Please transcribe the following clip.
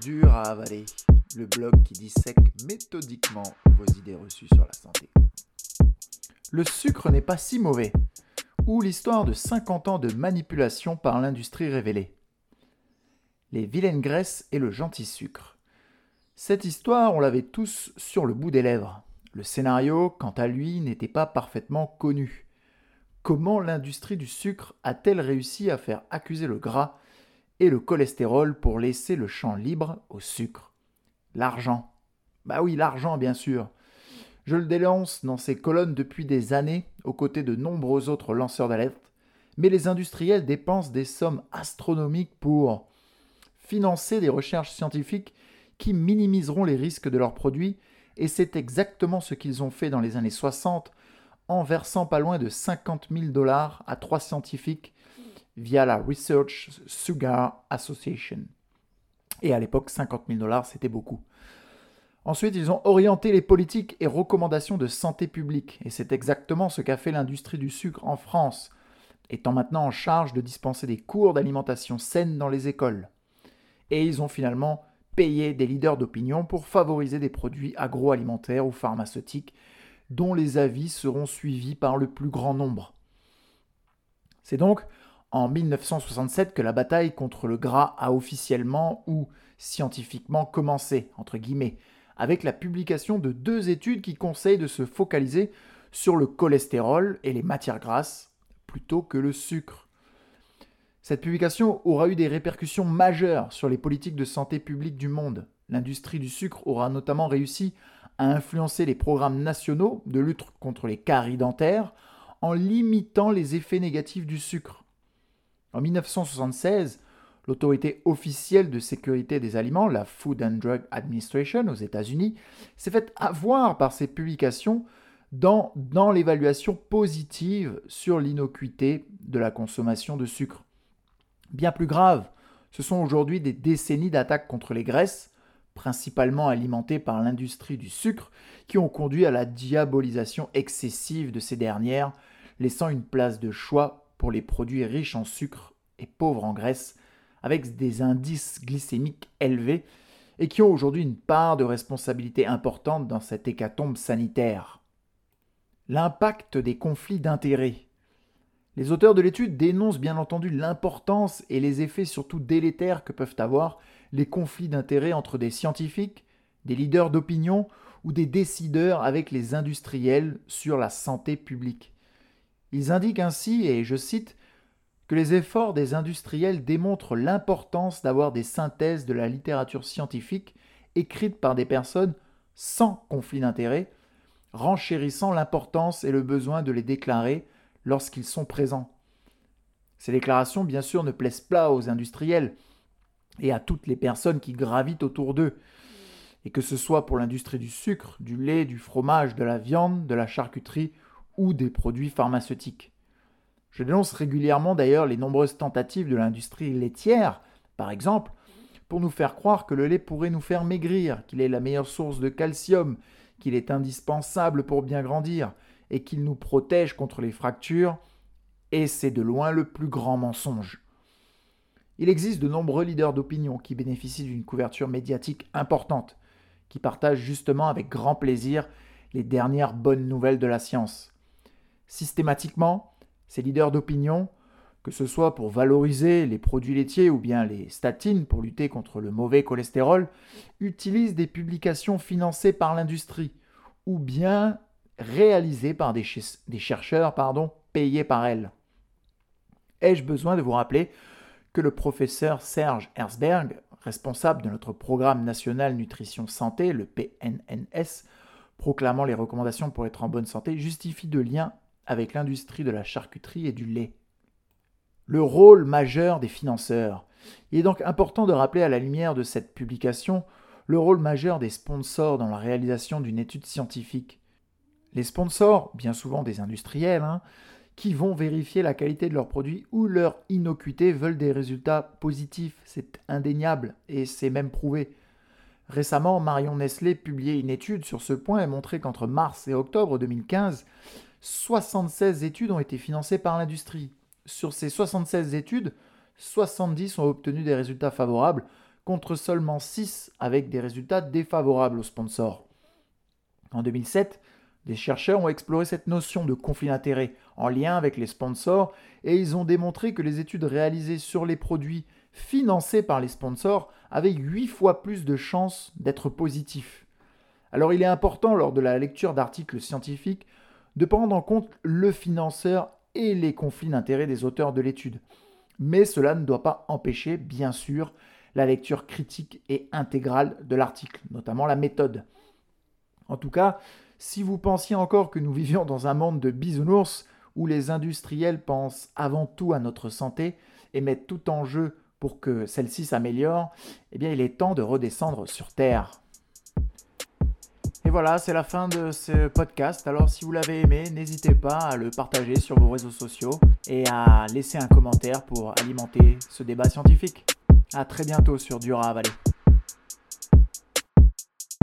Dur à avaler, le blog qui dissèque méthodiquement vos idées reçues sur la santé. Le sucre n'est pas si mauvais, ou l'histoire de 50 ans de manipulation par l'industrie révélée. Les vilaines graisses et le gentil sucre. Cette histoire, on l'avait tous sur le bout des lèvres. Le scénario, quant à lui, n'était pas parfaitement connu. Comment l'industrie du sucre a-t-elle réussi à faire accuser le gras et le cholestérol pour laisser le champ libre au sucre. L'argent. Bah oui, l'argent, bien sûr. Je le dénonce dans ces colonnes depuis des années, aux côtés de nombreux autres lanceurs d'alerte, mais les industriels dépensent des sommes astronomiques pour financer des recherches scientifiques qui minimiseront les risques de leurs produits, et c'est exactement ce qu'ils ont fait dans les années 60 en versant pas loin de 50 000 dollars à trois scientifiques via la Research Sugar Association. Et à l'époque, 50 000 dollars, c'était beaucoup. Ensuite, ils ont orienté les politiques et recommandations de santé publique, et c'est exactement ce qu'a fait l'industrie du sucre en France, étant maintenant en charge de dispenser des cours d'alimentation saine dans les écoles. Et ils ont finalement payé des leaders d'opinion pour favoriser des produits agroalimentaires ou pharmaceutiques dont les avis seront suivis par le plus grand nombre. C'est donc en 1967 que la bataille contre le gras a officiellement ou scientifiquement commencé, entre guillemets, avec la publication de deux études qui conseillent de se focaliser sur le cholestérol et les matières grasses plutôt que le sucre. Cette publication aura eu des répercussions majeures sur les politiques de santé publique du monde. L'industrie du sucre aura notamment réussi à influencer les programmes nationaux de lutte contre les caries dentaires en limitant les effets négatifs du sucre. En 1976, l'autorité officielle de sécurité des aliments, la Food and Drug Administration aux États-Unis, s'est faite avoir par ses publications dans, l'évaluation positive sur l'innocuité de la consommation de sucre. Bien plus grave, ce sont aujourd'hui des décennies d'attaques contre les graisses, principalement alimentées par l'industrie du sucre, qui ont conduit à la diabolisation excessive de ces dernières, laissant une place de choix pour les produits riches en sucre et pauvres en graisse, avec des indices glycémiques élevés, et qui ont aujourd'hui une part de responsabilité importante dans cette hécatombe sanitaire. L'impact des conflits d'intérêts. Les auteurs de l'étude dénoncent bien entendu l'importance et les effets surtout délétères que peuvent avoir les conflits d'intérêts entre des scientifiques, des leaders d'opinion ou des décideurs avec les industriels sur la santé publique. Ils indiquent ainsi, et je cite, que les efforts des industriels démontrent l'importance d'avoir des synthèses de la littérature scientifique écrites par des personnes sans conflit d'intérêts, renchérissant l'importance et le besoin de les déclarer lorsqu'ils sont présents. Ces déclarations, bien sûr, ne plaisent pas aux industriels et à toutes les personnes qui gravitent autour d'eux, et que ce soit pour l'industrie du sucre, du lait, du fromage, de la viande, de la charcuterie ou des produits pharmaceutiques. Je dénonce régulièrement d'ailleurs les nombreuses tentatives de l'industrie laitière, par exemple, pour nous faire croire que le lait pourrait nous faire maigrir, qu'il est la meilleure source de calcium, qu'il est indispensable pour bien grandir, et qu'il nous protège contre les fractures, et c'est de loin le plus grand mensonge. Il existe de nombreux leaders d'opinion qui bénéficient d'une couverture médiatique importante, qui partagent justement avec grand plaisir les dernières bonnes nouvelles de la science. Systématiquement, ces leaders d'opinion, que ce soit pour valoriser les produits laitiers ou bien les statines pour lutter contre le mauvais cholestérol, utilisent des publications financées par l'industrie ou bien réalisées par des, chercheurs payés par elle. Ai-je besoin de vous rappeler que le professeur Serge Herzberg, responsable de notre programme national nutrition santé, le PNNS, proclamant les recommandations pour être en bonne santé, justifie de liens avec l'industrie de la charcuterie et du lait. Le rôle majeur des financeurs. Il est donc important de rappeler à la lumière de cette publication le rôle majeur des sponsors dans la réalisation d'une étude scientifique. Les sponsors, bien souvent des industriels, hein, qui vont vérifier la qualité de leurs produits ou leur innocuité veulent des résultats positifs, c'est indéniable et c'est même prouvé. Récemment, Marion Nestlé publiait une étude sur ce point et montrait qu'entre mars et octobre 2015, 76 études ont été financées par l'industrie. Sur ces 76 études, 70 ont obtenu des résultats favorables, contre seulement 6 avec des résultats défavorables aux sponsors. En 2007, des chercheurs ont exploré cette notion de conflit d'intérêt en lien avec les sponsors et ils ont démontré que les études réalisées sur les produits financés par les sponsors avaient 8 fois plus de chances d'être positifs. Alors il est important lors de la lecture d'articles scientifiques de prendre en compte le financeur et les conflits d'intérêt des auteurs de l'étude. Mais cela ne doit pas empêcher, bien sûr, la lecture critique et intégrale de l'article, notamment la méthode. En tout cas, si vous pensiez encore que nous vivions dans un monde de bisounours où les industriels pensent avant tout à notre santé et mettent tout en jeu pour que celle-ci s'améliore, eh bien il est temps de redescendre sur Terre. Et voilà, c'est la fin de ce podcast. Alors si vous l'avez aimé, n'hésitez pas à le partager sur vos réseaux sociaux et à laisser un commentaire pour alimenter ce débat scientifique. A très bientôt sur Dura Valley.